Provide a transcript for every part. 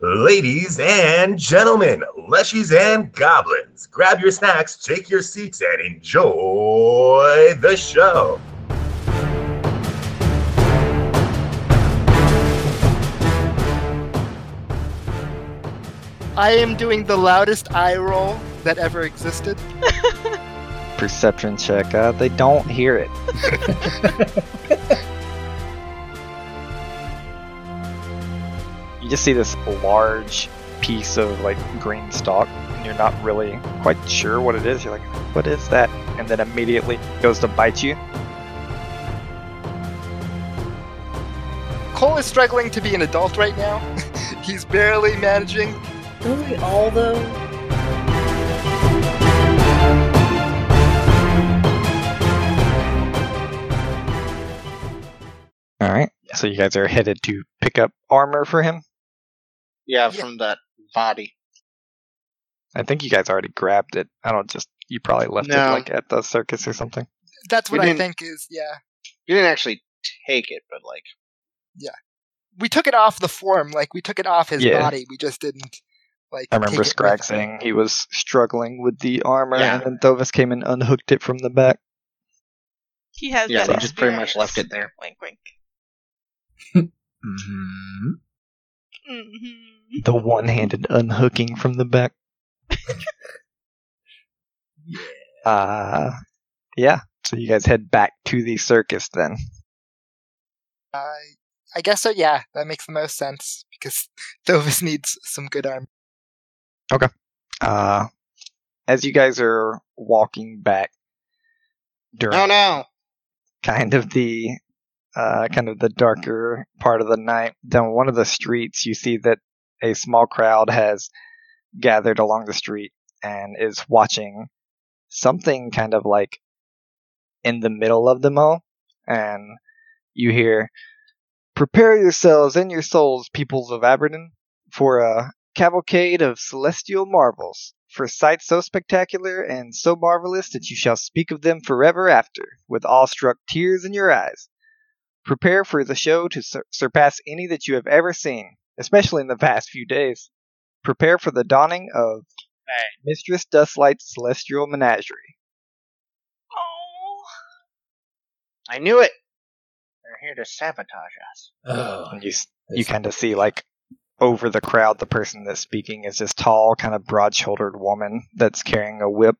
Ladies and gentlemen, leshies and goblins, grab your snacks, take your seats, and enjoy the show. I am doing the loudest eye roll that ever existed. Perception check. Uh, they don't hear it. you just see this large piece of like green stalk, and you're not really quite sure what it is. You're like, what is that? And then immediately goes to bite you. Cole is struggling to be an adult right now. He's barely managing. Don't we all though? All right. So you guys are headed to pick up armor for him. Yeah, from that body. I think you guys already grabbed it. I don't just you probably left it like at the circus or something. That's We what I think is, yeah. You didn't actually take it, but like, yeah, We took it off the form, like we took it off his Yeah. body. We just didn't like I remember take Scrag saying he was struggling with the armor, Yeah. and then Thovis came and unhooked it from the back. He has Yeah, that they just pretty much left it there. Wink, wink. Mm-hmm. hmm The one-handed unhooking from the back. Yeah. Uh yeah. So you guys head back to the circus then. I I guess so. Yeah, that makes the most sense because Thovis needs some good armor. Okay. Uh as you guys are walking back during oh no! kind of the uh, kind of the darker part of the night. Down one of the streets, you see that a small crowd has gathered along the street and is watching something kind of like in the middle of them all. And you hear, "Prepare yourselves and your souls, peoples of Abberton, for a cavalcade of celestial marvels." For sights so spectacular and so marvelous that you shall speak of them forever after, with awestruck tears in your eyes. Prepare for the show to sur- surpass any that you have ever seen, especially in the past few days. Prepare for the dawning of Hey. Mistress Dusklight's Celestial Menagerie. Oh. I knew it. They're here to sabotage us. Oh, And you, you kind of see, like, over the crowd, the person that's speaking is this tall, kind of broad shouldered woman that's carrying a whip,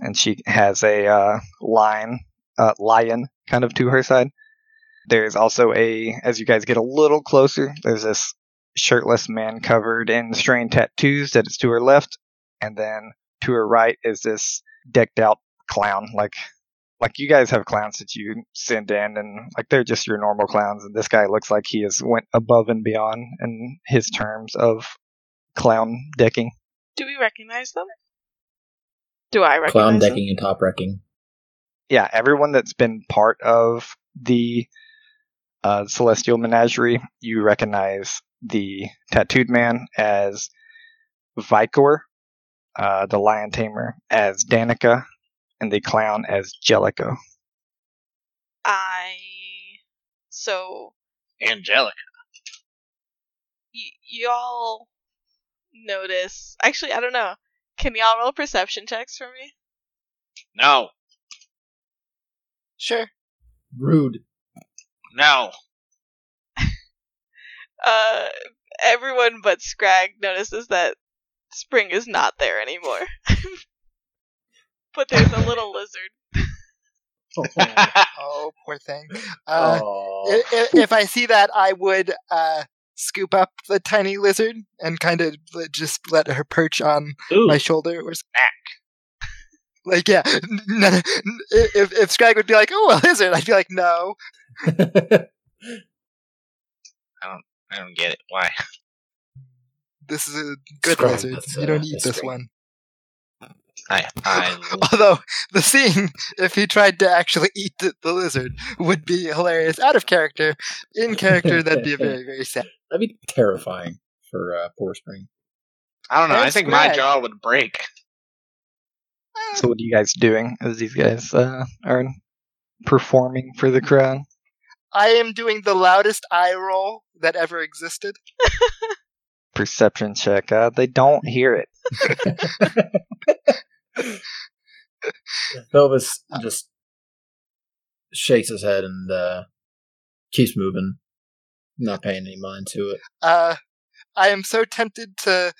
and she has a uh, lion, uh, lion kind of to her side. There's also a, as you guys get a little closer, there's this shirtless man covered in strange tattoos that is to her left, and then to her right is this decked out clown, like like you guys have clowns that you send in and like they're just your normal clowns and this guy looks like he has went above and beyond in his terms of clown decking Do we recognize them? Do I recognize clown them? decking and top wrecking. yeah everyone that's been part of the uh, celestial menagerie you recognize the tattooed man as Vicor, uh, the lion tamer as Danica, and the clown as Jellico. I. So Angelica. y- y'all notice? Actually, I don't know. Can y'all roll perception checks for me? No. Sure. Rude. No. Uh, everyone but Scrag notices that Spring is not there anymore. but there's a little lizard. Oh, poor thing. Uh, oh. i- i- if I see that, I would uh, scoop up the tiny lizard and kind of just let her perch on Ooh. my shoulder or snack. Like yeah, n- n- if if Scrag would be like, "Oh, a lizard," I'd be like, "No." I don't get it. Why? This is a good Scrag, lizard. that's, You don't uh, eat this great. one. I I Although the scene, if he tried to actually eat the, the lizard, would be hilarious. Out of character, in character, that'd be very very sad. That'd be terrifying for uh, poor Spring. I don't know. I That's think my jaw would break. So what are you guys doing as these guys uh, are performing for the crowd? I am doing the loudest eye roll that ever existed. perception check. Uh, they don't hear it. Thovis just shakes his head and uh, keeps moving, not paying any mind to it. Uh, I am so tempted to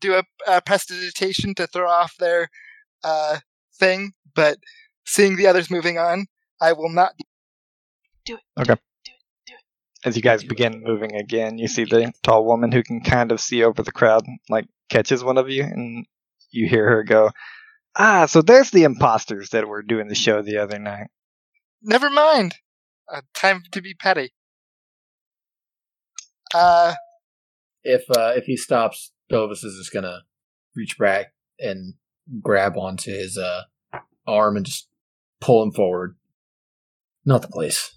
do a, a prestidigitation to throw off their uh, thing, but seeing the others moving on, I will not. As you guys begin moving again, you see the tall woman who can kind of see over the crowd, like catches one of you, and you hear her go, "Ah, so there's the imposters that were doing the show the other night." Never mind. Uh, time to be petty. Uh, If uh, if he stops, Thovis is just gonna reach back and grab onto his uh, arm and just pull him forward. Not the place.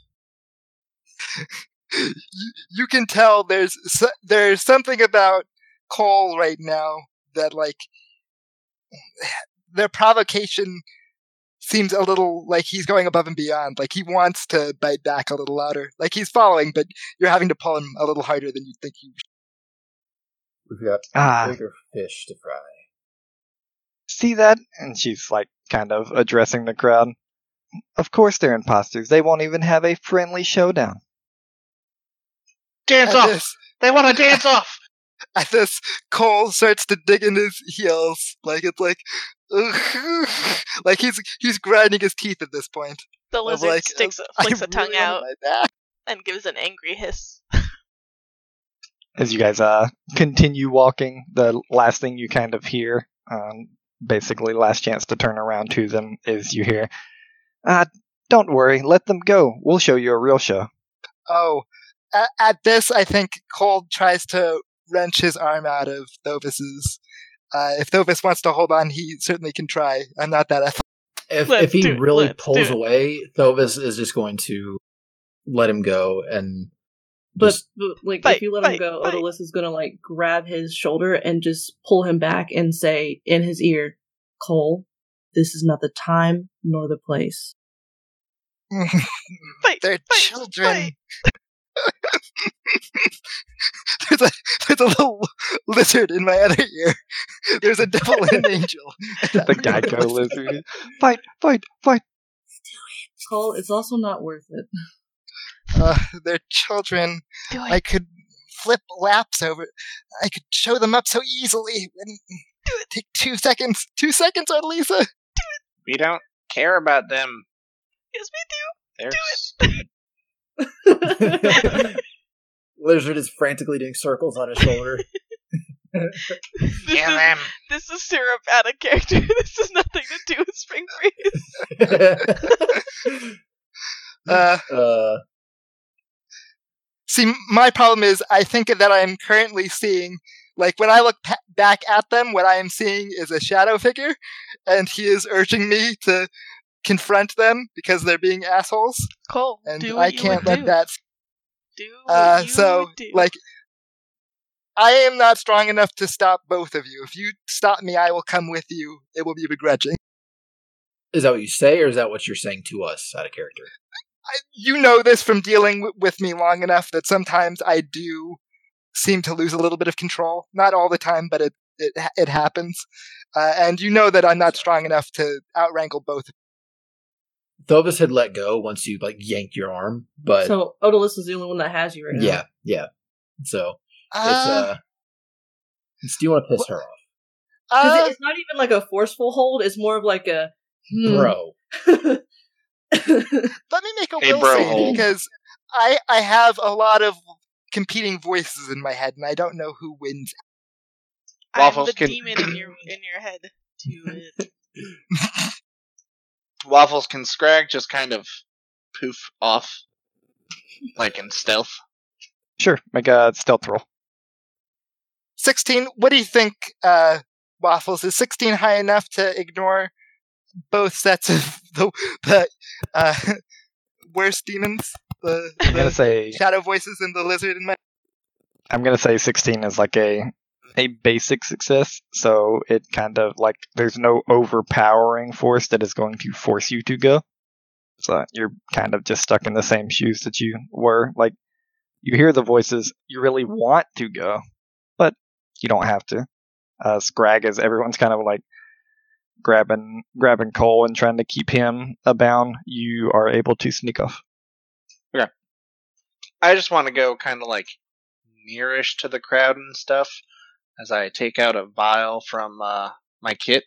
You, you can tell there's there's something about Cole right now that like their provocation seems a little like he's going above and beyond. Like he wants to bite back a little louder. Like he's following, but you're having to pull him a little harder than you think you. We've got Ah, bigger fish to fry. see that? And she's like kind of addressing the crowd. Of course they're imposters. They won't even have a friendly showdown. Dance At off! this, They want to dance off! at this, Cole starts to dig in his heels. Like it's like, like he's he's grinding his teeth at this point. The Of lizard like, sticks, uh, flicks I a tongue really out and gives an angry hiss. As you guys uh continue walking, the last thing you kind of hear, um, basically last chance to turn around to them, is you hear, "Ah, don't worry, let them go. We'll show you a real show." Oh, at, at this, I think Cole tries to wrench his arm out of Thovis's. Uh, if Thovis wants to hold on, he certainly can try. I'm not that athletic. If Let's if he do it. really Let's do pulls it. away, Thovis is just going to let him go and But, just but like, Fight, if you let fight, him go, fight. Odalys is gonna like grab his shoulder and just pull him back and say in his ear, "Cole, this is not the time nor the place." Fight! They're fight, children. Fight. there's a there's a little lizard in my other ear. There's a devil and an angel. The Geico lizard. Fight, fight, fight. Cole, it's also not worth it. Uh, they're children. Do it. I could flip laps over. I could show them up so easily. And Do it. take two seconds. Two seconds on Lisa. We don't care about them. yes, we do. They're Lizard is frantically doing circles on his shoulder. we. This Kill is, them. this is syrup out of character. This has nothing to do with Spring Breeze. Uh, uh, See, my problem is I think that I'm currently seeing, like, when I look pa- back at them, what I am seeing is a shadow figure, and he is urging me to confront them because they're being assholes, Cool. and do I what you can't would let do. that. Do what Uh, you so, would do. like, I am not strong enough to stop both of you. If you stop me, I will come with you. It will be begrudging. is that what you say, or is that what you're saying to us out of character? I, you know this from dealing w- with me long enough that sometimes I do seem to lose a little bit of control. Not all the time, but it it, it happens. Uh, and you know that I'm not strong enough to outwrangle both. Thovis had let go once you like yanked your arm, but so Odalys is the only one that has you right now. yeah, yeah. So it's Uh, uh, do you want to piss her off? uh, it's not even like a forceful hold. It's more of like a hmm. bro? let me make a Hey, will bro, save hold. because I I have a lot of competing voices in my head, and I don't know who wins. I'm the can- demon in your in your head. Do it. Waffles can Scrag just kind of poof off, like in stealth. Sure, make a stealth roll. Sixteen. What do you think, uh, Waffles? Is sixteen high enough to ignore both sets of the the uh, worst demons? The, I'm gonna say shadow voices and the lizard in my. I'm gonna say 16 is like a a basic success. So it kind of like there's no overpowering force that is going to force you to go. So you're kind of just stuck in the same shoes that you were. Like you hear the voices, you really want to go, but You don't have to. Uh, Scrag is everyone's kind of like grabbing grabbing Cole and trying to keep him abound. You are able to sneak off. Okay. I just want to go kind of like nearish to the crowd and stuff as I take out a vial from uh, my kit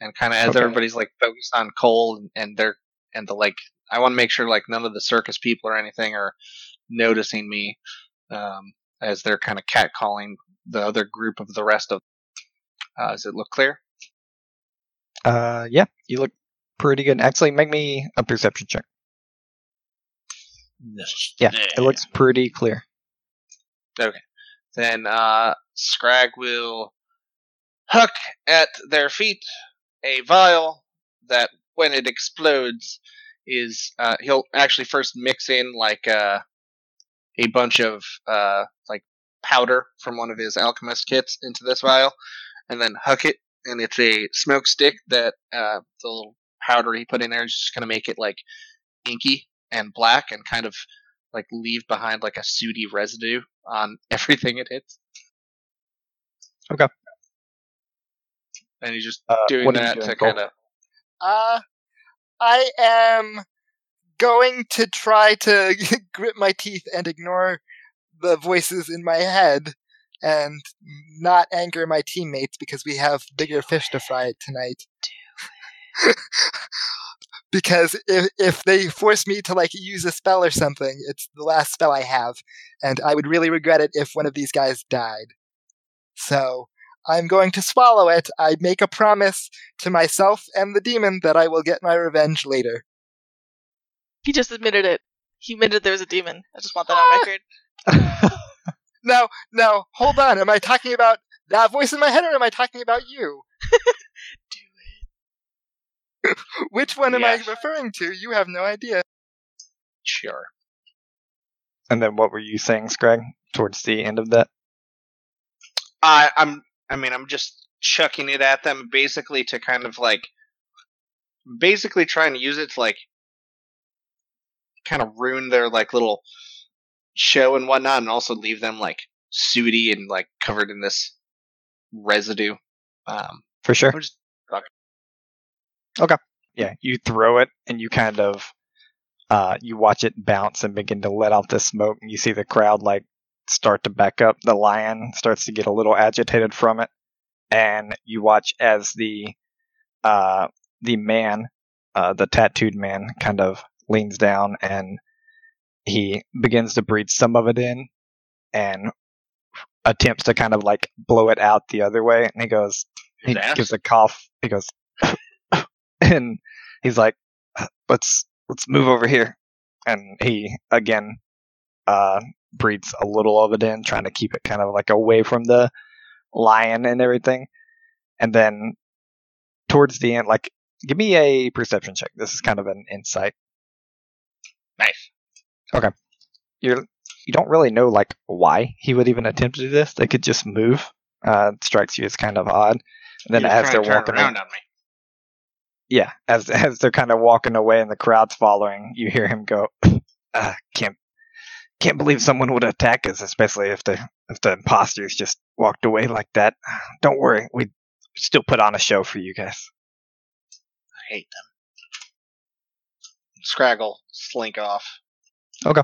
and kind of as Okay. everybody's like focused on Cole and, and they're and the like I want to make sure like none of the circus people or anything are noticing me um, as they're kind of catcalling the other group of the rest of. Uh, does it look clear? Uh, yeah, you look pretty good. Actually, make me a perception check. Yeah, it looks pretty clear. Then uh, Scrag will huck at their feet a vial that, when it explodes, is uh, he'll actually first mix in like uh, a bunch of uh, like powder from one of his alchemist kits into this vial, and then huck it, and it's a smoke stick that uh, the little powder he put in there is just gonna make it like inky and black and kind of like leave behind like a sooty residue on everything it hits. Okay. And he's just Uh, doing what are you that doing, to Cole? kind of. Uh, I am going to try to grit my teeth and ignore the voices in my head and not anger my teammates because we have bigger fish to fry tonight. because if if they force me to like use a spell or something, it's the last spell I have, and I would really regret it if one of these guys died. So I'm going to swallow it. I make a promise to myself and the demon that I will get my revenge later. He just admitted it. He admitted there was a demon. I just want that on ah! record. Now, now, hold on. Am I talking about that voice in my head, or am I talking about you? Do it. Which one am Yes. I referring to? You have no idea. Sure. and then what were you saying, Scrag, towards the end of that? I, I'm. I mean, I'm just chucking it at them, basically to kind of like, basically trying to use it to like, kind of ruin their like little show and whatnot, and also leave them like sooty and like covered in this residue. Um, For sure. I'm just Yeah, you throw it and you kind of uh you watch it bounce and begin to let out the smoke and you see the crowd like start to back up. The lion starts to get a little agitated from it. And you watch as the uh the man, uh the tattooed man kind of leans down and he begins to breathe some of it in and attempts to kind of like blow it out the other way and he goes he ass? gives a cough. He goes, and he's like, "Let's let's move over here." And he again uh, breathes a little of it in, trying to keep it kind of like away from the lion and everything. And then towards the end, like, give me a perception check. This is kind of an insight. nice. Okay. You're you don't really know like why he would even attempt to do this. They could just move. Uh, it strikes you as kind of odd. And then as they're walking around on me. Yeah, as as they're kind of walking away and the crowd's following, you hear him go, uh, "Can't can't believe someone would attack us, especially if the if the imposters just walked away like that. Don't worry, we still put on a show for you guys." I hate them. Scraggle, slink off. Okay.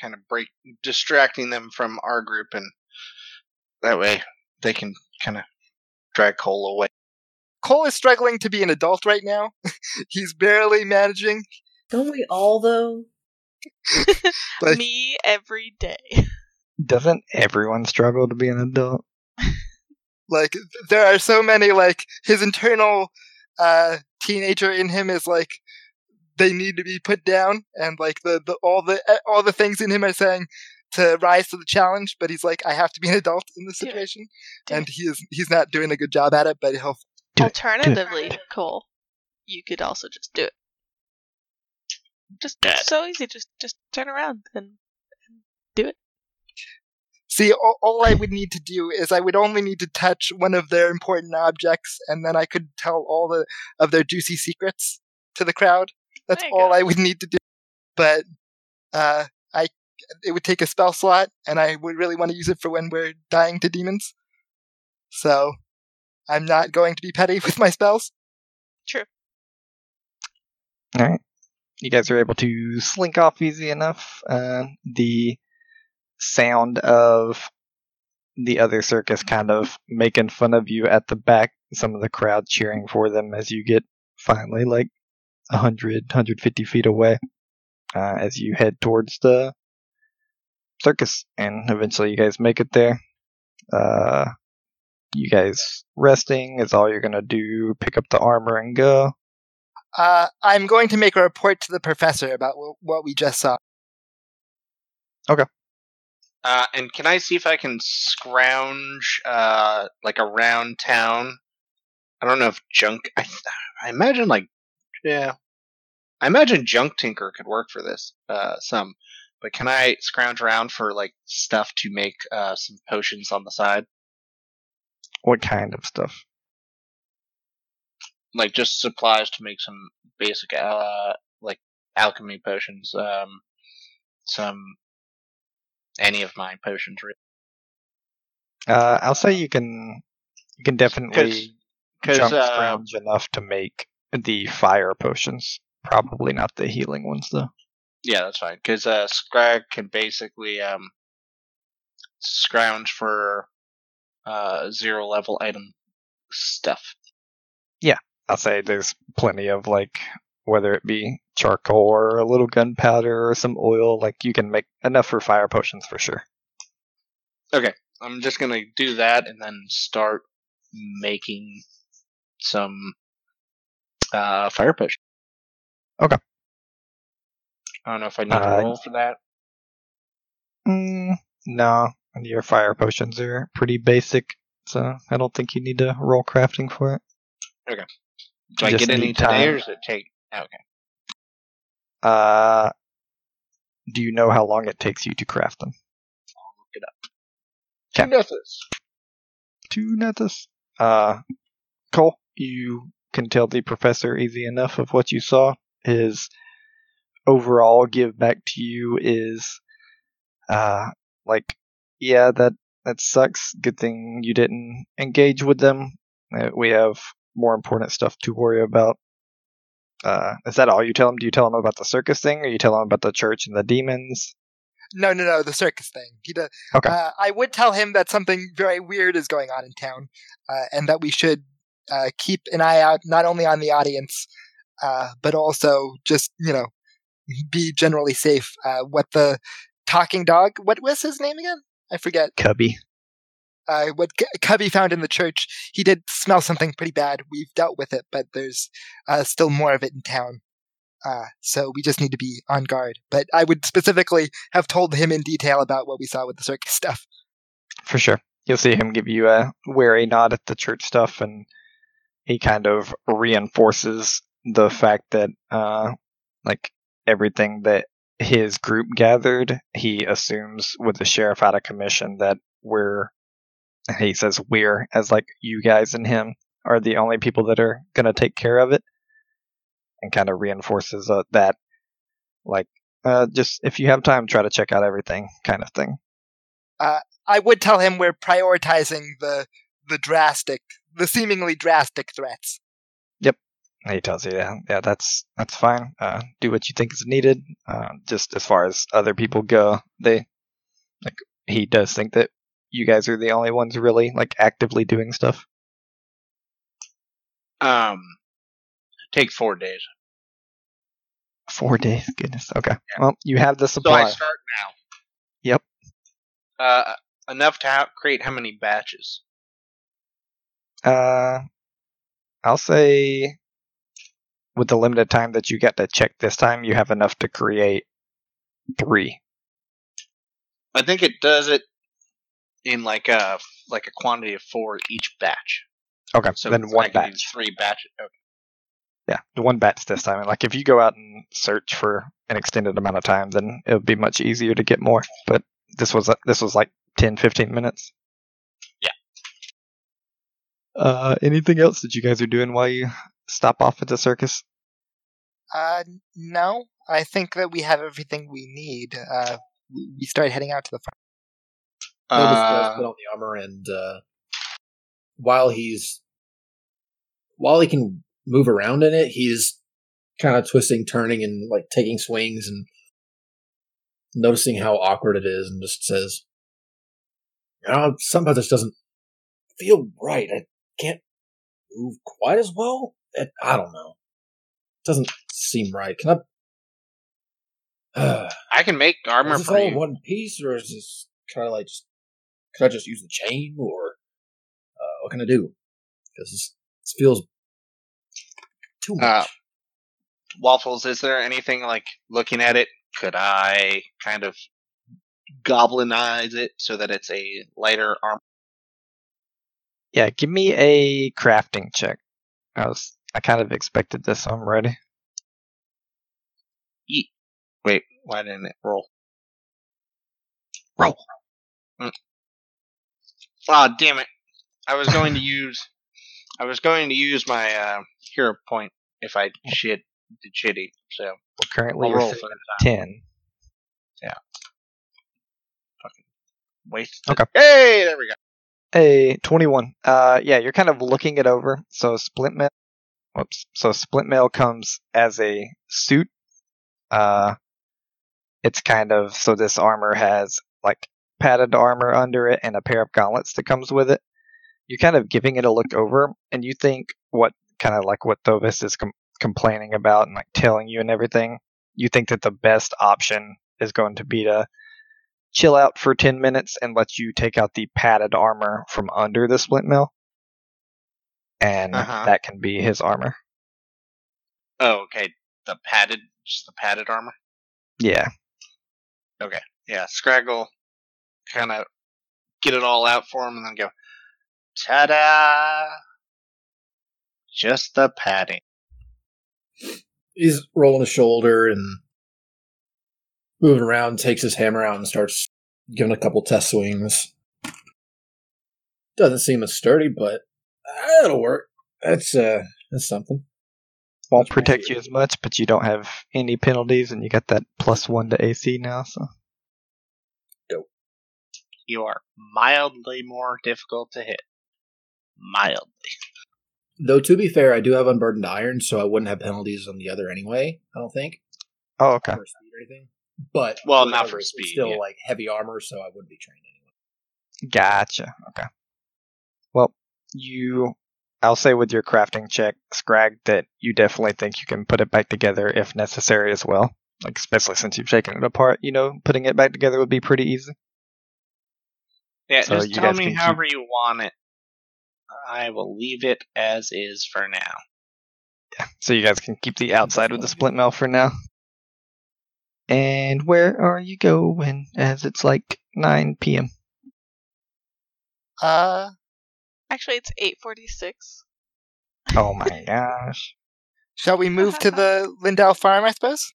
Kind of break, distracting them from our group, and that way they can kind of drag Cole away. Cole is struggling to be an adult right now. He's barely managing. Don't we all though? Like- Me every day. Doesn't everyone struggle to be an adult? Like there are so many like his internal uh teenager in him is like they need to be put down and like the, the all the all the things in him are saying to rise to the challenge but he's like I have to be an adult in this Do situation Do and he is he's not doing a good job at it but he'll Do it. Alternatively, Cole, you could also just do it. Just Dad. so easy. Just just turn around and and do it. See, all, all I would need to do is I would only need to touch one of their important objects, and then I could tell all the of their juicy secrets to the crowd. That's all go. I would need to do. But uh, I it would take a spell slot, and I would really want to use it for when we're dying to demons. So I'm not going to be petty with my spells. True. All right. You guys are able to slink off easy enough. Uh, the sound of the other circus kind of making fun of you at the back, some of the crowd cheering for them as you get finally like 100, 150 feet away uh, as you head towards the circus. And eventually you guys make it there. Uh, you guys resting is all you're going to do. Pick up the armor and go. Uh, I'm going to make a report to the professor about w- what we just saw. Okay. Uh, and can I see if I can scrounge uh, like around town? I don't know if junk. I, I imagine like yeah, I imagine junk tinker could work for this uh, some. But can I scrounge around for like stuff to make uh, some potions on the side, What kind of stuff? like just supplies to make some basic uh, like alchemy potions? Um, some any of my potions. Really. Uh, I'll say you can you can definitely Because jump uh, scrounge enough to make the fire potions. Probably not the healing ones though. Yeah, that's fine. Because uh, Scrag can basically um, scrounge for uh, zero level item stuff. Yeah, I'll say there's plenty of like whether it be charcoal or a little gunpowder or some oil, like you can make enough for fire potions for sure. Okay, I'm just gonna do that and then start making some uh, fire potion. Okay. I don't know if I need to Uh, roll for that. Mm, no, your fire potions are pretty basic, so I don't think you need to roll crafting for it. Okay. Do I get any need today, time. or does it take? oh, Okay. Uh, do you know how long it takes you to craft them? Two Okay. nothings. Two netas. Uh, Cole, you can tell the professor easy enough of what you saw. His overall give back to you is, uh, like, yeah, that that sucks. Good thing you didn't engage with them. Uh, we have more important stuff to worry about. Uh, is that all you tell him? Do you tell him about the circus thing, or you tell him about the church and the demons? No, no, no, the circus thing. He does. Okay. Uh, I would tell him that something very weird is going on in town, uh, and that we should uh, keep an eye out not only on the audience, uh, but also just you know be generally safe. Uh, what the talking dog? What was his name again? I forget. Cubby. Uh, what C- Cubby found in the church. He did smell something pretty bad. We've dealt with it, but there's uh, still more of it in town. Uh, so we just need to be on guard. But I would specifically have told him in detail about what we saw with the circus stuff. For sure. You'll see him give you a wary nod at the church stuff, and he kind of reinforces the fact that, uh, like, everything that his group gathered, he assumes with the sheriff out of commission that we're, he says we're, as like you guys and him, are the only people that are going to take care of it. And kind of reinforces uh, that, like, uh, just if you have time, try to check out everything kind of thing. I would tell him we're prioritizing the the drastic, the seemingly drastic threats. He tells you, yeah, yeah, that's that's fine. Uh, do what you think is needed. Uh, just as far as other people go, they like he does think that you guys are the only ones really like actively doing stuff. Um, take four days. Four days, goodness. Okay, well, you have the So. I start now. Yep. Uh, enough to ha- create how many batches? Uh, I'll say with the limited time that you get to check this time, you have enough to create three. I think it does it in like a like a quantity of four each batch. Okay, So then one batch. three batches. Okay. Yeah, the one batch this time. And like if you go out and search for an extended amount of time, then it would be much easier to get more. But this was this was like 10, 15 minutes. Yeah. Uh, anything else that you guys are doing while you stop off at the circus? Uh, no, I think that we have everything we need. Uh, we start heading out to the farm. Uh, put on the armor, and uh, while he's while he can move around in it, he's kind of twisting, turning, and like taking swings and noticing how awkward it is, and just says, "You know, somehow this doesn't feel right. I can't move quite as well. It, I don't know. It doesn't seem right. Can I?" Uh, I can make armor is this for all in one piece, or is this kind of like just? Can I just use the chain, or uh, what can I do? Because this, this feels too much. Uh, Waffles, is there anything like looking at it? Could I kind of goblinize it so that it's a lighter armor? Yeah, give me a crafting check. I was I kind of expected this, so I'm ready. Wait, why didn't it roll? Roll. Mm. Ah, damn it! I was going to use, I was going to use my uh, hero point if I shit did shitty. So Well, currently roll for ten. waste. Okay. Hey, there we go. A twenty-one. Uh, yeah, you're kind of looking it over. So splint mail. Whoops. So splint mail comes as a suit. Uh, it's kind of so this armor has like padded armor under it and a pair of gauntlets that comes with it. You're kind of giving it a look over, and you think what kind of like what Thovis is com- complaining about and like telling you and everything. You think that the best option is going to be to chill out for 10 minutes and let you take out the padded armor from under the splint mail. And Uh-huh. that can be his armor. Oh, okay. The padded, just the padded armor. Yeah. Okay. Yeah, Scraggle kind of get it all out for him and then go, ta-da! Just the padding. He's rolling his shoulder and moving around, takes his hammer out and starts giving a couple test swings. Doesn't seem as sturdy, but uh, it'll work. That's uh, that's something. Won't protect you as much, but you don't have any penalties and you got that plus one to AC now, so. dope. You are mildly more difficult to hit. Mildly. Though to be fair, I do have unburdened iron, so I wouldn't have penalties on the other anyway. I don't think Oh, okay. for speed or anything. But Well, not whatever, for it's speed, Still yeah. like heavy armor, so I wouldn't be trained anyway. Gotcha. Okay. Well, you, I'll say with your crafting check, Scrag, that you definitely think you can put it back together if necessary as well. Like, especially since you've taken it apart, you know, putting it back together would be pretty easy. Yeah, So just tell me can keep- however you want it. I will leave it as is for now. Yeah, So you guys can keep the outside of the splint mail for now. And where are you going as it's like 9 p.m.? Uh, Actually, it's 846. Oh my gosh. shall we move to the Lindau farm? I suppose.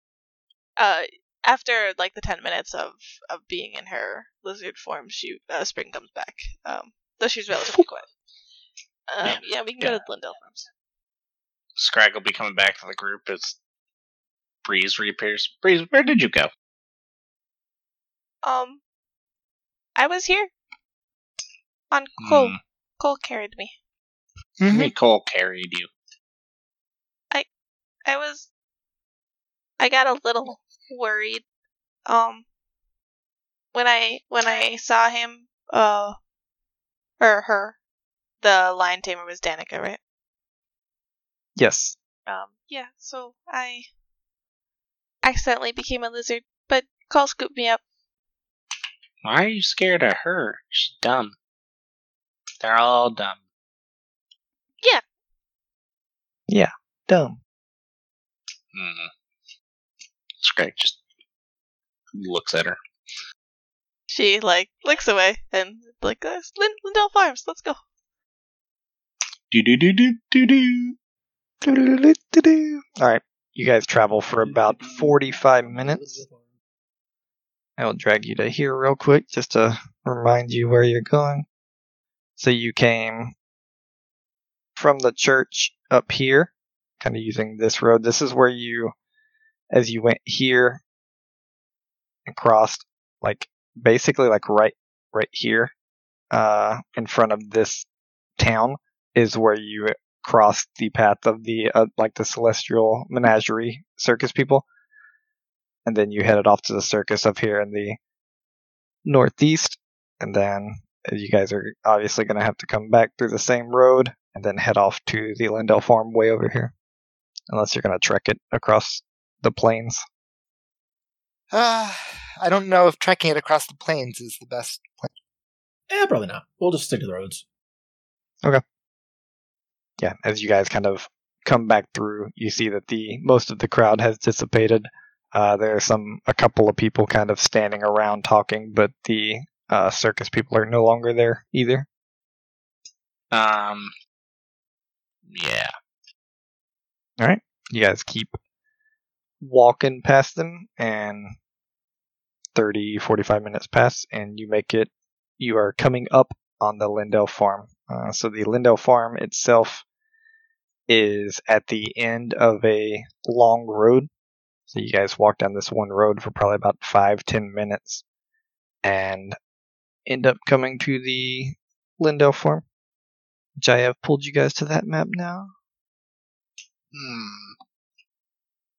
Uh, after like the 10 minutes of, of being in her lizard form, she uh, Spring comes back. Um, though she's relatively quiet. Um, yeah, we can go to the Lindell Farms. Scrag will be coming back to the group as Breeze reappears. Breeze, where did you go? Um, I was here. On Cole. Hmm, Cole carried me. Mhm. Nicole carried you. I, I was. I got a little worried. Um. When I when I saw him, uh, or her, the lion tamer was Danica, right? Yes. Um. Yeah. So I accidentally became a lizard, but Call scooped me up. Why are you scared of her? She's dumb. They're all dumb. Yeah. Yeah, dumb. Mm. Scrag just looks at her. She like looks away and like uh, Lind- Lindell Farms. Let's go. Do do do do do do. Doo-doo-doo-doo-doo. Alright. You guys travel for about 45 minutes. I will drag you to here real quick just to remind you where you're going. So you came from the church up here, kind of using this road. This is where you, as you went here and crossed like basically like right right here, uh, in front of this town is where you cross the path of the uh, like the celestial menagerie circus people, and then you headed off to the circus up here in the northeast, and then you guys are obviously going to have to come back through the same road and then head off to the Lindell farm way over here, unless you're going to trek it across the plains. Uh, I don't know if trekking it across the plains is the best plan. Eh, probably not. We'll just stick to the roads. Yeah, as you guys kind of come back through, you see that the most of the crowd has dissipated. Uh, there are some a couple of people kind of standing around talking, but the uh, circus people are no longer there either. Um. Yeah. All right. You guys keep walking past them, and 30, 45 minutes pass, and you make it. You are coming up on the Lindell farm. Uh, so the Lindell farm itself is at the end of a long road. So you guys walk down this one road for probably about five, ten minutes, and end up coming to the Lindell farm, which I have pulled you guys to that map now. Hmm.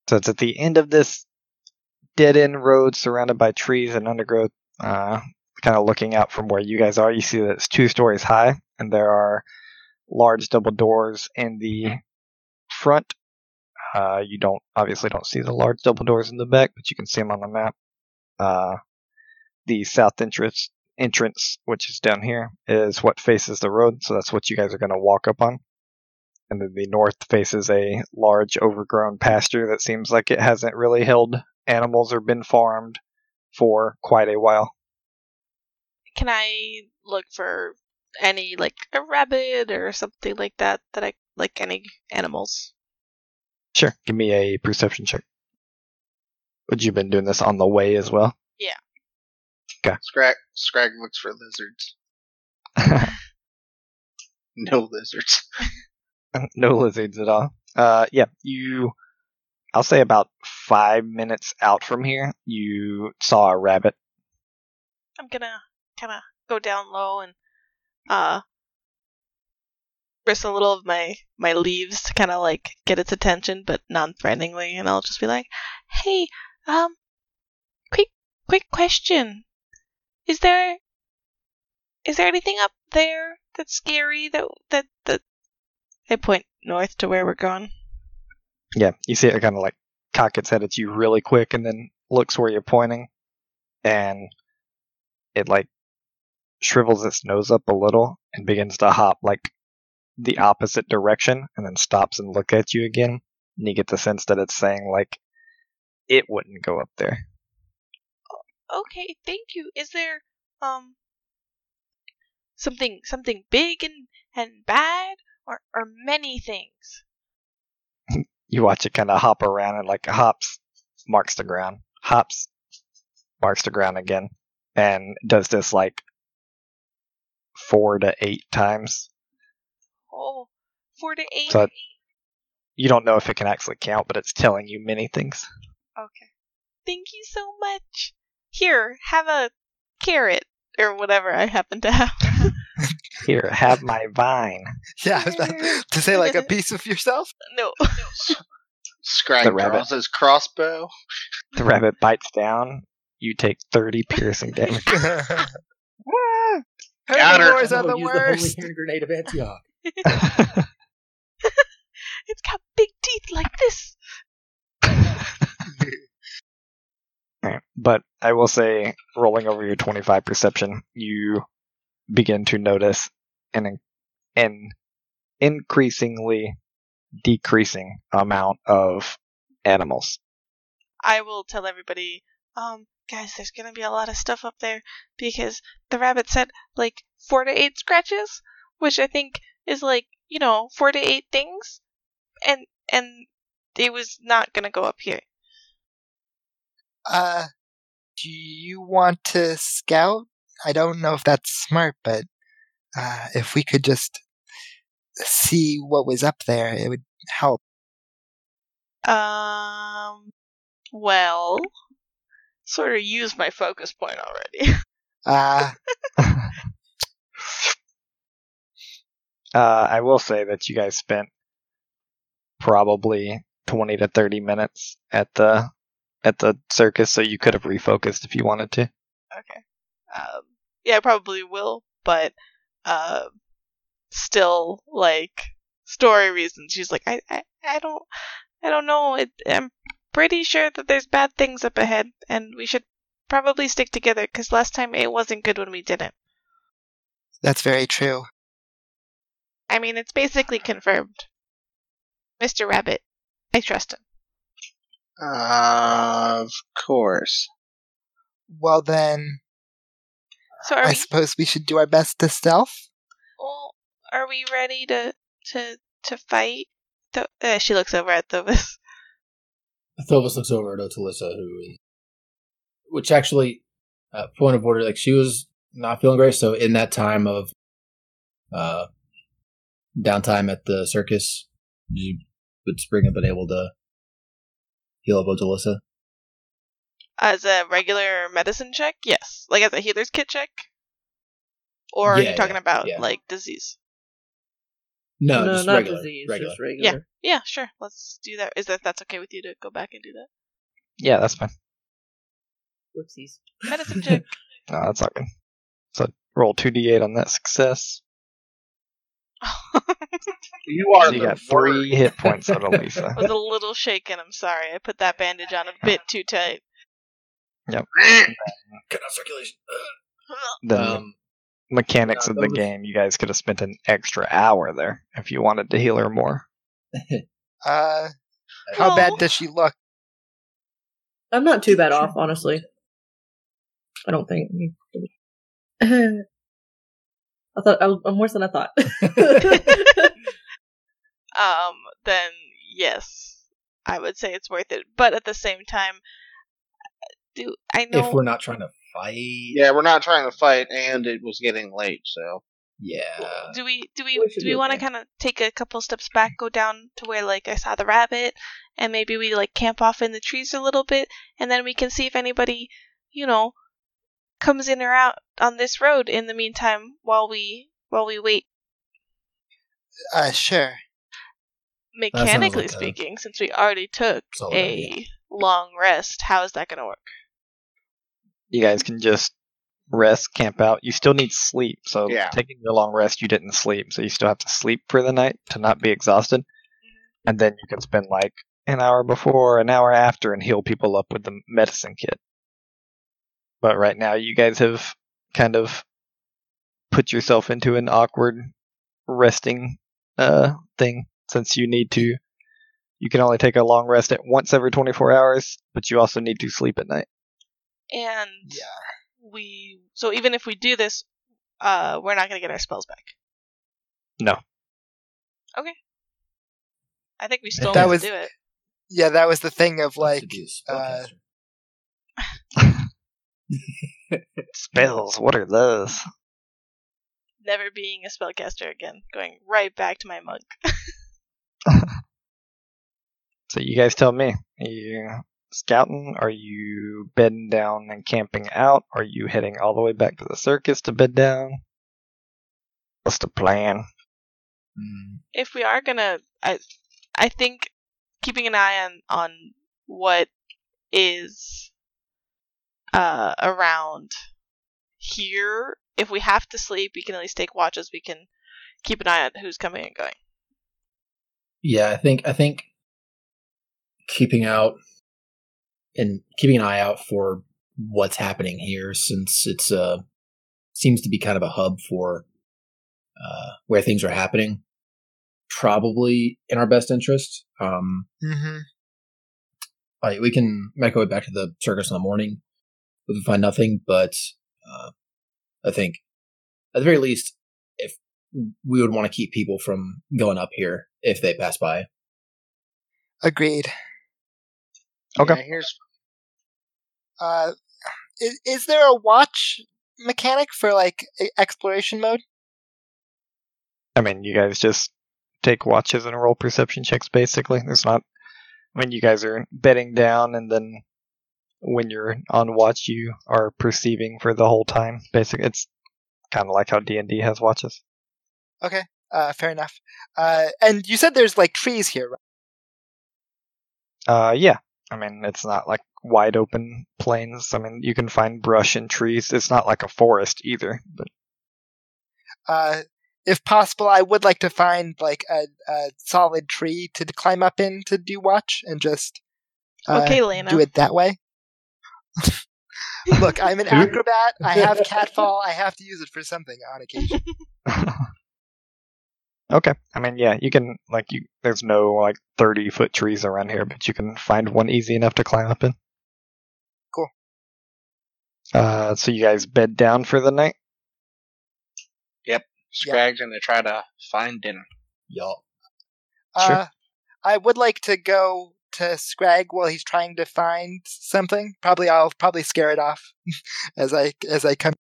So it's at the end of this dead end road surrounded by trees and undergrowth. Uh, kind of looking out from where you guys are, you see that it's two stories high, and there are large double doors in the front. Uh, you don't obviously don't see the large double doors in the back, but you can see them on the map. Uh, the south entrance entrance, which is down here, is what faces the road, so that's what you guys are going to walk up on. And then the north faces a large overgrown pasture that seems like it hasn't really held animals or been farmed for quite a while. Can I look for any like a rabbit or something like that that I like any animals? Sure, give me a perception check. Would you been doing this on the way as well? Yeah. Okay. Scrag Scrag looks for lizards. No lizards. no lizards at all. Uh, yeah, you. I'll say about five minutes out from here, you saw a rabbit. I'm gonna kind of go down low and uh bristle a little of my my leaves to kind of like get its attention, but non-threateningly, and I'll just be like, "Hey, um, quick quick question. Is there is there anything up there that's scary that that that I point north to where we're going? Yeah, you see it kind of like cock its head at you really quick, and then looks where you're pointing, and it like shrivels its nose up a little and begins to hop like the opposite direction, and then stops and look at you again. And you get the sense that it's saying like it wouldn't go up there. Okay, thank you. Is there um something something big and and bad or or many things? you watch it kind of hop around and like hops, marks the ground, hops, marks the ground again, and does this like four to eight times. Oh, four to eight. So it- You don't know if it can actually count, but it's telling you many things. Okay. Thank you so much. Here, have a carrot or whatever I happen to have. Here, have my vine. Yeah, I was to say like a piece of yourself. no. Scrag The rabbit. draws his crossbow. The rabbit bites down. You take 30 piercing damage. Ah! Got her. Herbivores are the Use the holy worst. hand grenade of Antioch. It's got big teeth like this. But I will say, rolling over your 25 perception, you begin to notice an, an increasingly decreasing amount of animals. I will tell everybody, um, guys, there's gonna be a lot of stuff up there because the rabbit said like four to eight scratches, which I think is like, you know, four to eight things. And and it was not gonna go up here. Uh, do you want to scout? I don't know if that's smart, but uh, if we could just see what was up there, it would help. Um well sort of used my focus point already. Uh, Uh, I will say that you guys spent probably 20 to 30 minutes at the at the circus, so you could have refocused if you wanted to. okay. Um, yeah, I probably will, but uh, still, like story reasons. She's like, I, I, I don't, I don't know. It, I'm pretty sure that there's bad things up ahead, and we should probably stick together because last time it wasn't good when we didn't. that's very true. I mean, it's basically confirmed. Mr. Rabbit, I trust him. Of course. Well, then, So are I we? suppose we should do our best to stealth. Well, are we ready to to to fight? Th- uh, she looks over at Thovis. Thovis looks over at Otalissa, who is, which actually, uh, point of order, like she was not feeling great. So in that time of, uh, downtime at the circus, you would Spring have been able to heal up Otalissa? As a regular medicine check, yes. Like as a healer's kit check, or are Yeah, you talking yeah, about yeah. like disease? No, no, just not regular, disease, regular. just regular. Yeah, sure. Let's do that. Is that that's okay with you to go back and do that? Yeah, that's fine. Whoopsies. Medicine check. No, that's not good. So roll 2d8 on that success. You are you the got three worst. hit points out of Lisa. I was a little shaken. I'm sorry. I put that bandage on a bit too tight. Yep. Cut out circulation. the Um, mechanics yeah, of the those- game, you guys could have spent an extra hour there if you wanted to heal her more. Uh, how No. bad does she look? I'm not too bad off, honestly. I don't think. I thought I was, I'm worse than I thought. um, then yes, I would say it's worth it. But at the same time, do I know? if we're not trying to fight, Yeah, we're not trying to fight, and it was getting late, so. yeah. do we do we We do we want to kind of take a couple steps back, go down to where like I saw the rabbit, and maybe we like camp off in the trees a little bit, and then we can see if anybody, you know, comes in or out on this road in the meantime while we while we wait. Uh, sure. Mechanically like a speaking, since we already took solid a long rest, how is that going to work? You guys can just rest, camp out. You still need sleep, so Yeah. taking your long rest, you didn't sleep, so you still have to sleep for the night to not be exhausted. And then you can spend like an hour before, an hour after, and heal people up with the medicine kit. But right now, you guys have kind of put yourself into an awkward resting uh thing since you need to. You can only take a long rest at once every 24 hours, but you also need to sleep at night. And Yeah. we so even if we do this, uh, we're not going to get our spells back. No. Okay. I think we still That need was- to do it. Yeah, that was the thing of like, uh. Spells, what are those? Never being a spellcaster again. Going right back to my monk. So you guys tell me. Are you scouting? Are you bedding down and camping out? Are you heading all the way back to the circus to bed down? What's the plan? Mm, if we are gonna, I, I think keeping an eye on on what is uh around here. If we have to sleep, we can at least take watches. We can keep an eye on who's coming and going. yeah, I think I think keeping out and keeping an eye out for what's happening here, since it's uh seems to be kind of a hub for uh, where things are happening. Probably in our best interest. Um, hmm like we can make our way back to the circus in the morning. We can find nothing, but uh, I think at the very least, if we would want to keep people from going up here if they pass by. agreed. Okay. Yeah, here's Uh, is, is there a watch mechanic for like exploration mode? I mean, you guys just take watches and roll perception checks, basically. There's not. I mean, you guys are bedding down and then when you're on watch, you are perceiving for the whole time. Basically, it's kind of like how D and D has watches. Okay, uh, fair enough. Uh, and you said there's like trees here, right? Uh, yeah. I mean, it's not like wide open plains. I mean, you can find brush and trees. It's not like a forest either. But Uh, if possible, I would like to find like a, a solid tree to climb up in to do watch and just uh, okay, Lena. do it that way. Look, I'm an acrobat. I have catfall. I have to use it for something on occasion. Okay. I mean, yeah, you can like you. There's no like 30 foot trees around here, but you can find one easy enough to climb up in. Cool. Uh, so you guys bed down for the night. Yep. Scrag's gonna try to find dinner. Y'all. Sure. Uh, I would like to go to Scrag while he's trying to find something. Probably I'll probably scare it off as I as I come.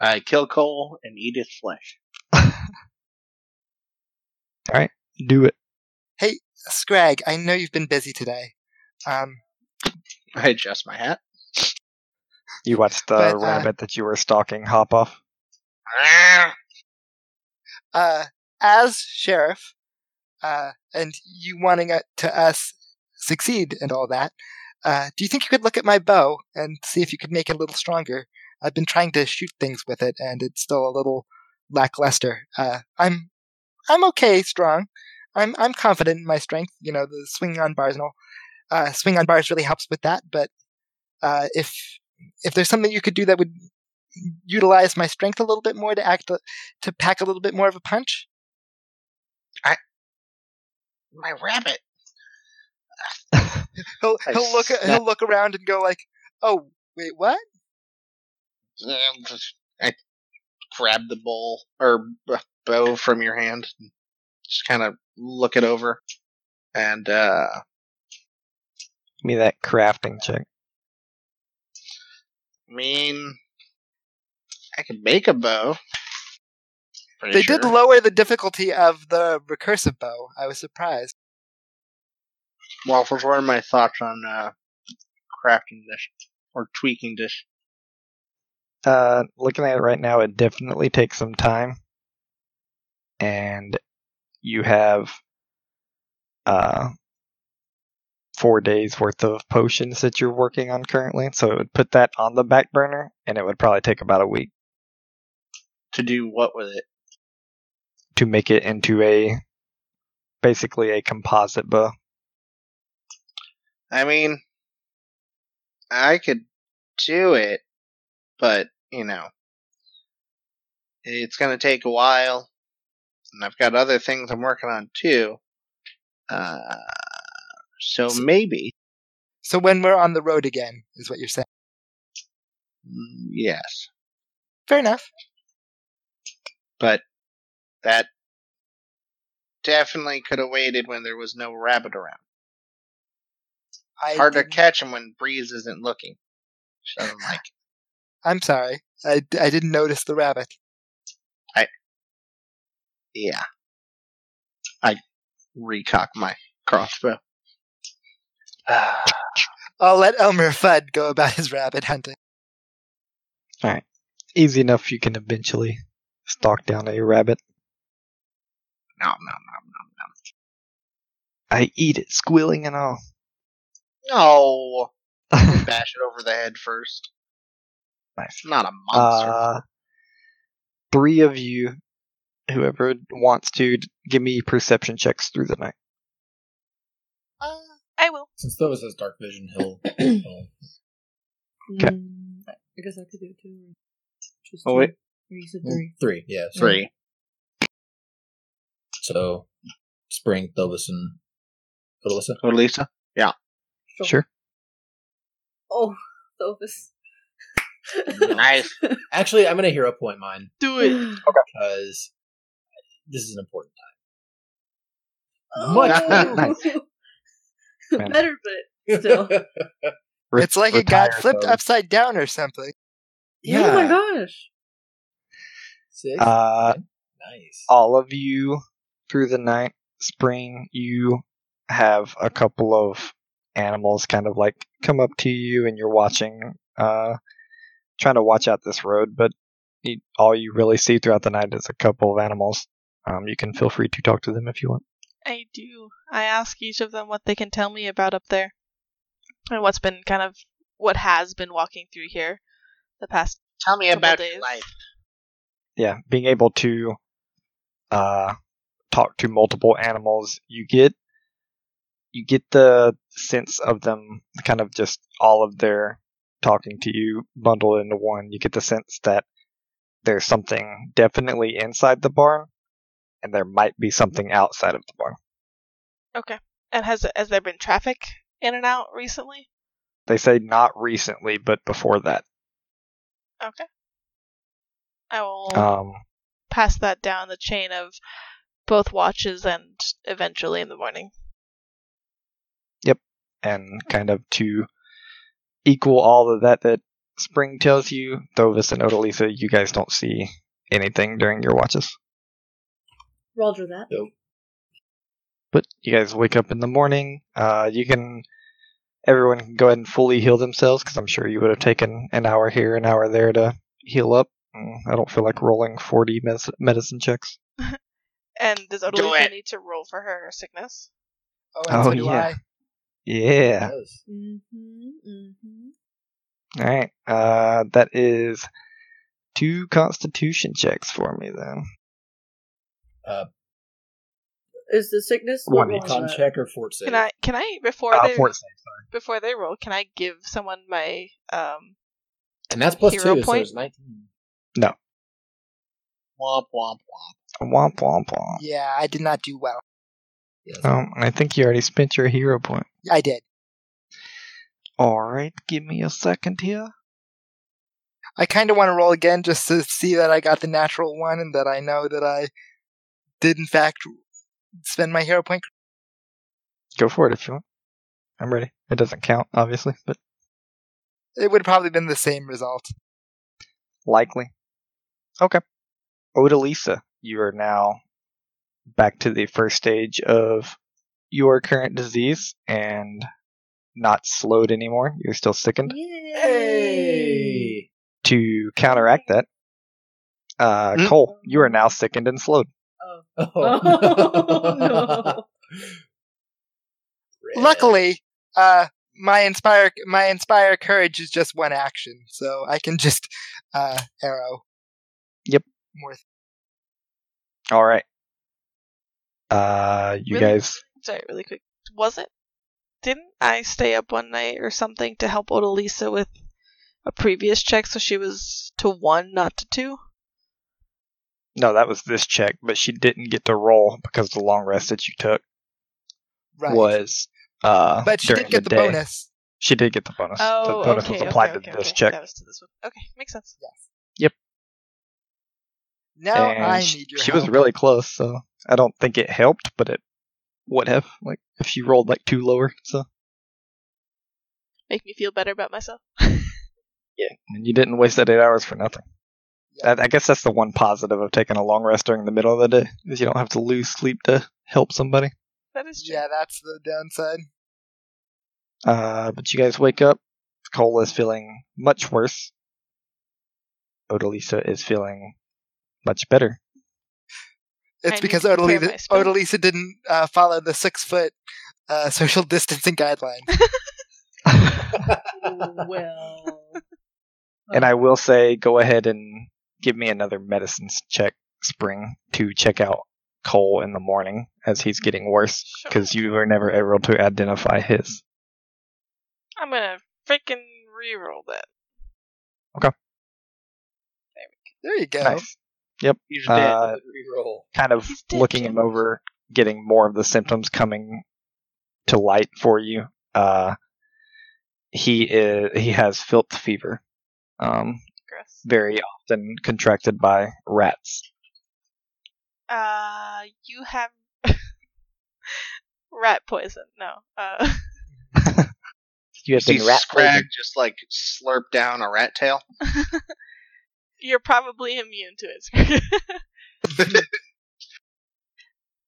I kill Cole and eat his flesh. All right, do it. Hey, Scrag, I know you've been busy today. Um, I adjust my hat. You watched the But, uh, rabbit that you were stalking hop off. uh, as sheriff, uh, and you wanting it to us succeed and all that, uh, do you think you could look at my bow and see if you could make it a little stronger? I've been trying to shoot things with it, and it's still a little lackluster. Uh, I'm, I'm okay, strong. I'm, I'm confident in my strength. You know, the swinging on bars and all. Uh, swing on bars really helps with that. But uh, if, if there's something you could do that would utilize my strength a little bit more to act to pack a little bit more of a punch. My rabbit. He'll he'll look he'll look around and go like, "Oh, wait, what?" I grab the bowl or b- bow from your hand, just kind of look it over, and uh, Give me that crafting check. I mean, I could make a bow. Pretty They sure. did lower the difficulty of the recurve bow. I was surprised. Well, for what are my thoughts on uh, crafting this or tweaking this? Uh, looking at it right now, it definitely takes some time, and you have uh four days worth of potions that you're working on currently. So it would put that on the back burner, and it would probably take about a week To do what with it? to make it into a basically a composite bow. I mean, I could do it, but you know, it's gonna take a while, and I've got other things I'm working on too. Uh, so So- maybe, So when we're on the road again, is what you're saying. mm, yes, Fair enough. but that definitely could have waited when there was no rabbit around. I Hard to didn't- catch him when Breeze isn't looking. She doesn't like. I'm sorry. I, I didn't notice the rabbit. Yeah, I recock my crossbow. I'll let Elmer Fudd go about his rabbit hunting. All right. Easy enough, you can eventually stalk down a rabbit. No, no, no, no, no. I eat it, squealing and all. no. Bash it over the head first. nice. I'm not a monster. Uh, three of you, whoever wants to, give me perception checks through the night. Uh, I will. Since Thovis has dark vision, he'll. he'll- Okay. Mm, I guess I could do it too. Just Oh, two. wait. Or you said three. three, yeah. So, Three. so Spring, Thovis, and Alyssa. Oh, Lisa? Sure. Oh, Thovis. Nice. Actually, I'm gonna hero point mine Do it. because this is an important Oh. Much Man. Better, but still. It's like it got flipped so- upside down or something. Oh my gosh. Six. Uh, nice. all of you through the night, spring, you have a couple of animals kind of like come up to you and you're watching, uh, trying to watch out this road, but you, all you really see throughout the night is a couple of animals. Um, you can feel free to talk to them if you want. I do. I ask each of them what they can tell me about up there. And what's been kind of what has been walking through here the past Tell me about days. life. yeah, being able to uh, talk to multiple animals, you get you get the sense of them kind of just all of their talking to you bundled into one. You get the sense that there's something definitely inside the barn, and there might be something outside of the barn. Okay. And has has there been traffic in and out recently? They say not recently, but before that. Okay. I will Um, pass that down the chain of both watches and eventually in the morning. Yep. And kind of to equal all of that that Spring tells you, Thovis and Odalisa, you guys don't see anything during your watches. Roger that. But you guys wake up in the morning. Uh, you can, everyone can go ahead and fully heal themselves because I'm sure you would have taken an hour here, an hour there to heal up. Mm, I don't feel like rolling 40 mes- medicine checks. And does Do Odalisa it. need to roll for her sickness? Oh, Oh, yeah. I. Yeah. Yes. Mm-hmm, mm-hmm. All right. Uh, that is two Constitution checks for me then. Is the sickness One level each. on Con check or fort save? Can I can I before Uh, they fort save, sorry. before they roll, can I give someone my um And that's plus Hero two, so it's 19. Womp womp womp. Womp womp womp. Yeah, I did not do well. Yes. Um, I think you already spent your hero point. I did. All right, give me a second here. I kind of want to roll again just to see that I got the natural one and that I know that I did in fact spend my hero point. Go for it if you want. I'm ready. It doesn't count, obviously, but It would have probably been the same result. likely. Okay. Odalisa, you are now back to the first stage of your current disease and not slowed anymore. You're still sickened. Hey! To counteract that, uh, Mm. Cole, you are now sickened and slowed. Oh. No. Luckily, uh, my inspire my inspire courage is just one action, so I can just uh, arrow. Yep. More. Th- All right. Uh, you Really? guys. sorry, really quick. Was it? Didn't I stay up one night or something to help Odalisa with a previous check so she was to one, not to two? No, that was this check, but she didn't get to roll because the long rest that you took right. was. Uh, but she during did get the, day. bonus. She did get the bonus. Oh, the bonus okay, was applied okay, to this okay. check. That was to this one. Okay, makes sense. Yes. Yep. Now and I she, need your she help. was really close, so I don't think it helped, but it would have, like, if she rolled like two lower. So Make me feel better about myself. yeah, and you didn't waste that eight hours for nothing. Yeah. I, I guess that's the one positive of taking a long rest during the middle of the day is you don't have to lose sleep to help somebody. That is true. Yeah, that's the downside. Uh, but you guys wake up. Cole is feeling much worse. Odalisa is feeling much better. It's need because to prepare my Odalisa. Odalisa didn't uh, follow the six foot uh, social distancing guideline. well. And I will say, go ahead and give me another medicines check, Spring, to check out Cole in the morning as he's getting worse, Sure. because you were never able to identify his. I'm gonna freaking re-roll that. Okay. There you go. Nice. He's Uh, dead. Reroll. Kind of looking him over, getting more of the symptoms coming to light for you. Uh, he is he has filth fever, um, Gross. Very often contracted by rats. Uh, you have rat poison. No. Uh, You have See been rat Scrag poisoned. just like slurp down a rat tail. you're probably immune to it.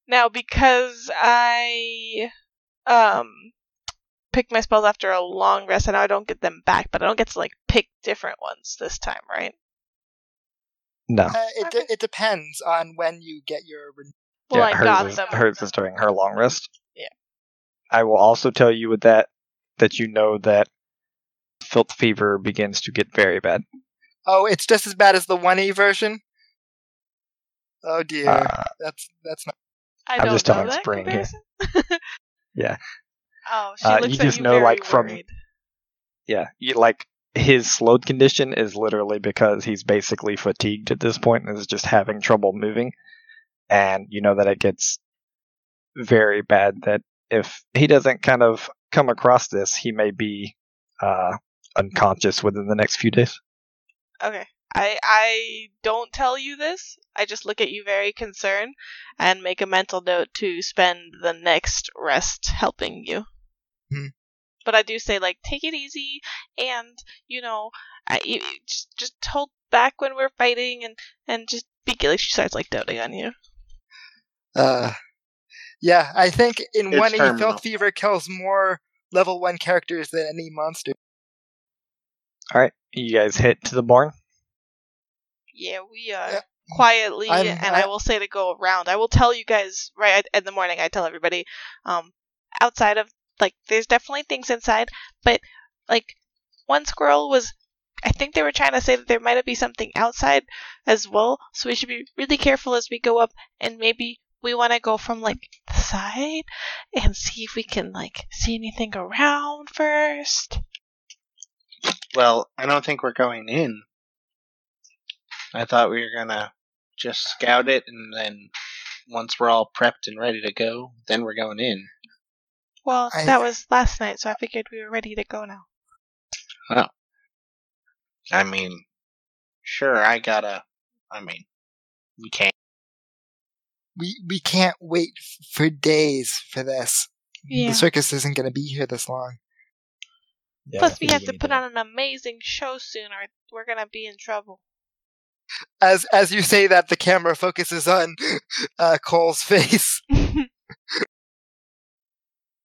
now, because I um pick my spells after a long rest, and I don't get them back, but I don't get to like pick different ones this time, right? No. Uh, it, de- Okay. it depends on when you get your. Re- Well, I hers got is, them. Hers is during her long rest. Yeah. I will also tell you with that that you know that filth fever begins to get very bad. oh, it's just as bad as the one E version. Oh dear, Uh, that's that's not. I I'm don't just know telling that Spring here. Yeah. Oh, she Uh, looks you at just you know, very like, from- worried. yeah, you, like his slowed condition is literally because he's basically fatigued at this point and is just having trouble moving. And you know that it gets very bad that if he doesn't kind of come across this, he may be uh, unconscious within the next few days. Okay. I I don't tell you this. I just look at you very concerned and make a mental note to spend the next rest helping you. Hmm. But I do say like take it easy and you know I, you, you just just hold back when we're fighting and and just be like she starts like doting on you. Uh, yeah, I think in It's one E, terminal. Filth Fever kills more level one characters than any monster. All right, you guys hit to the barn. Yeah, we uh Yeah. quietly I'm- and I, I- will say to go around. I will tell you guys right in the morning. I tell everybody um outside of like there's definitely things inside, but like one squirrel was I think they were trying to say that there might be something outside as well, so we should be really careful as we go up and maybe we want to go from like the side and see if we can like see anything around first. Well, I don't think we're going in. I thought we were gonna just scout it, and then once we're all prepped and ready to go, then we're going in. Well, I- that was last night, so I figured we were ready to go now. Well, I mean, sure, I gotta. I mean, we can't. We we can't wait for days for this. Yeah. The circus isn't going to be here this long. Yeah, Plus, we have to put on an amazing show soon, or we're gonna be in trouble. As as you say that, the camera focuses on uh, Cole's face.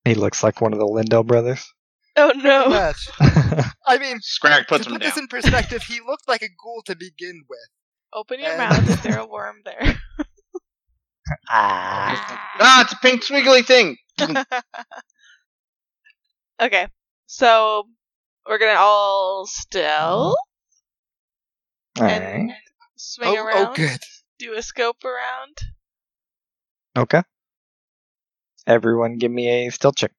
He looks like one of the Lindell brothers. oh no! Much. I mean, Scrag puts to him put this down. in perspective, he looked like a ghoul to begin with. Open your And- mouth. Is there a worm there? ah. Ah, it's a pink swiggly thing. okay, so we're gonna all stealth and Alright. swing Oh- oh, around. good. Do a scope around. Okay. Everyone give me a stealth check.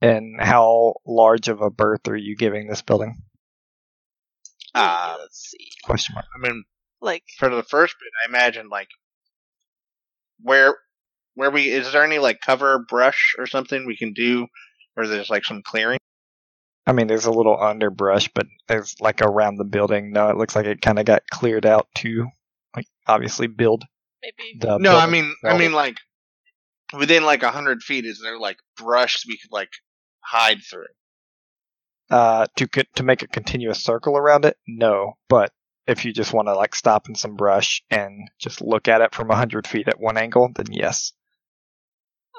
And how large of a berth are you giving this building? Uh, Let's see. Question mark. I mean, Like, for the first bit, I imagine like where where we is there any like cover brush or something we can do, or there's like some clearing. I mean, there's a little underbrush, but there's like around the building. No, it looks like it kind of got cleared out to, like, obviously build maybe. the. no, I building mean, I mean like within like a hundred feet. Is there like brush we could like hide through? uh, to co- to make a continuous circle around it. No, but if you just want to like stop in some brush and just look at it from a hundred feet at one angle, then yes.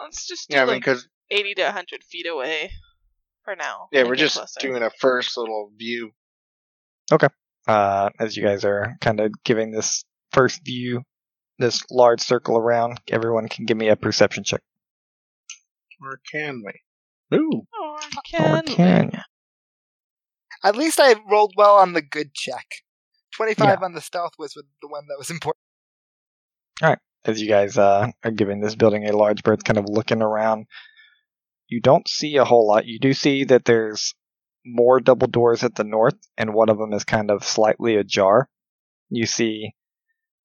Let's just do Yeah, I mean, like because 80 to 100 feet away for now. yeah, we're just closer. doing a first little view. Okay. Uh, as you guys are kind of giving this first view, this large circle around, everyone can give me a perception check. Or can we? Ooh, Or or can, we? At least I rolled well on the good check. Twenty-five on the stealth was the one that was important. Alright. As you guys uh, are giving this building a large berth, kind of looking around, you don't see a whole lot. You do see that there's more double doors at the north, and one of them is kind of slightly ajar. You see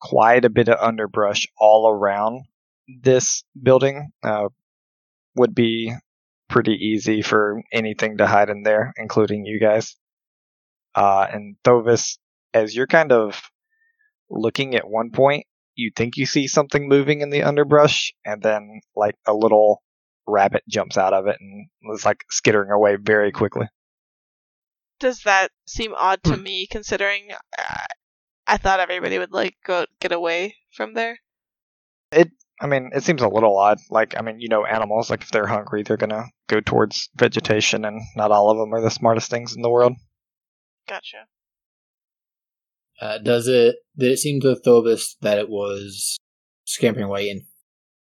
quite a bit of underbrush all around this building. Uh, would be pretty easy for anything to hide in there, including you guys. Uh, and Thovis, as you're kind of looking at one point, you think you see something moving in the underbrush, and then like a little rabbit jumps out of it and is like skittering away very quickly. Does that seem odd to Hmm. me, considering uh, I thought everybody would like go get away from there? It I mean, it seems a little odd. Like, I mean, you know, animals, like, if they're hungry, they're gonna go towards vegetation, and not all of them are the smartest things in the world. Gotcha. Uh, does it? Did it seem to Thovis that it was scampering away in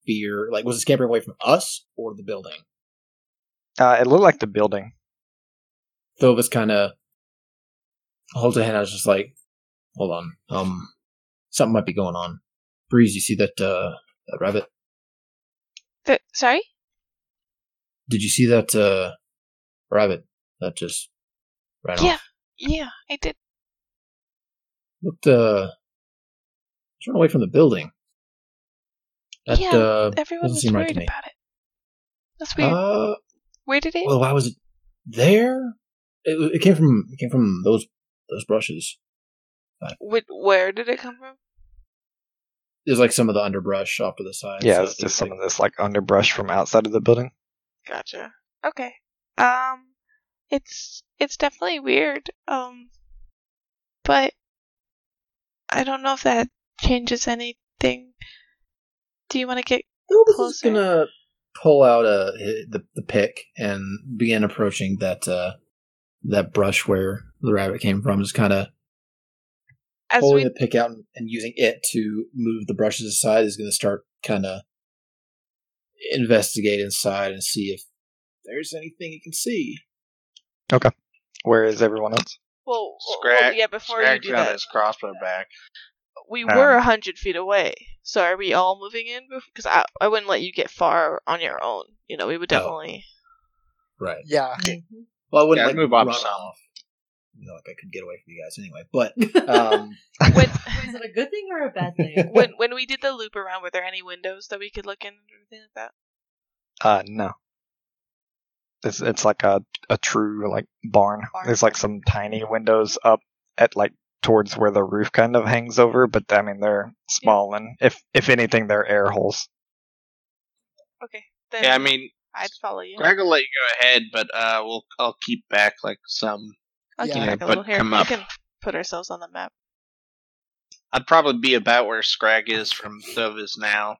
fear? Like, was it scampering away from us or the building? Uh, it looked like the building. Thovis kind of holds a hand. I was just like, "Hold on, um, something might be going on." Breeze, you see that uh, that rabbit? The, sorry? Did you see that uh, rabbit that just ran Yeah. off? Yeah, yeah, I did. Looked uh, it's run away from the building. That Yeah, uh, Everyone doesn't was seem right worried to me. about it. That's weird. Uh, Where did it? well, why was it there? It, it came from it came from those those brushes. Wh- where did it come from? There's like some of the underbrush off to the side. Yeah, so it's it's just some like- of this, like, underbrush from outside of the building. Gotcha. Okay. Um, it's it's definitely weird. Um, but I don't know if that changes anything. Do you want to get? Thovis is closer. gonna pull out uh, hi- the the pick and begin approaching that uh, that brush where the rabbit came from. Just kind of As pulling we the pick out and, and using it to move the brushes aside. Is going to start kind of investigate inside and see if there's anything you can see. Okay. Where is everyone else? well, well, Scrag, yeah. Before you do got that, his crossbow back. we Um, were a hundred feet away. So are we all moving in? Because I I wouldn't let you get far on your own. You know, we would Oh. definitely. Right. Yeah. Well, I wouldn't Yeah, like move up some. off. You know, like I could get away from you guys anyway. But um, When Is it a good thing or a bad thing? when when we did the loop around, were there any windows that we could look in or anything like that? Uh, no. It's it's like a a true like barn. Barn. There's like some tiny windows up at like towards where the roof kind of hangs over, but I mean they're small and if if anything they're air holes. Okay. Then Yeah, I mean, I'd follow you. Greg will let you go ahead, but uh, we'll I'll keep back like some. I'll keep Yeah, back a little here. come We can put ourselves on the map. I'd probably be about where Scrag is from Thovis now.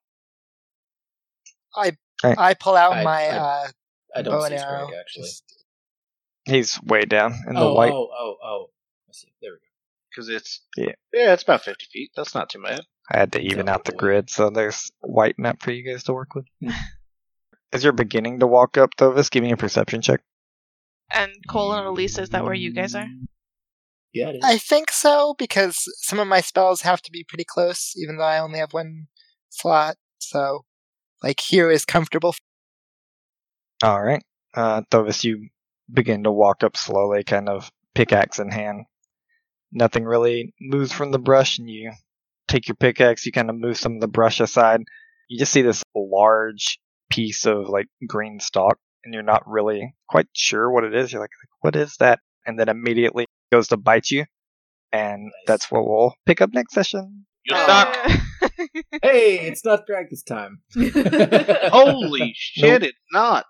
I I pull out I- my I- uh, I don't bow see and arrow. Scrag actually. just- He's way down in the oh, white. oh, oh, oh. I see. There we go. Because it's Yeah. yeah, it's about fifty feet. That's not too bad. I had to even out the grid, so there's white map for you guys to work with. As you're beginning to walk up, Thovis, give me a perception check. And Cole and Elise, is that where you guys are? Yeah, it is. I think so because some of my spells have to be pretty close, even though I only have one slot. So, like here is comfortable. All right. Uh, Thovis, you begin to walk up slowly, kind of pickaxe in hand. Nothing really moves from the brush, and you take your pickaxe, you kind of move some of the brush aside. You just see this large piece of like green stalk, and you're not really quite sure what it is. You're like, what is that? And then immediately goes to bite you. And that's what we'll pick up next session. You suck. Hey, it's not drag this time. Holy shit! It's not.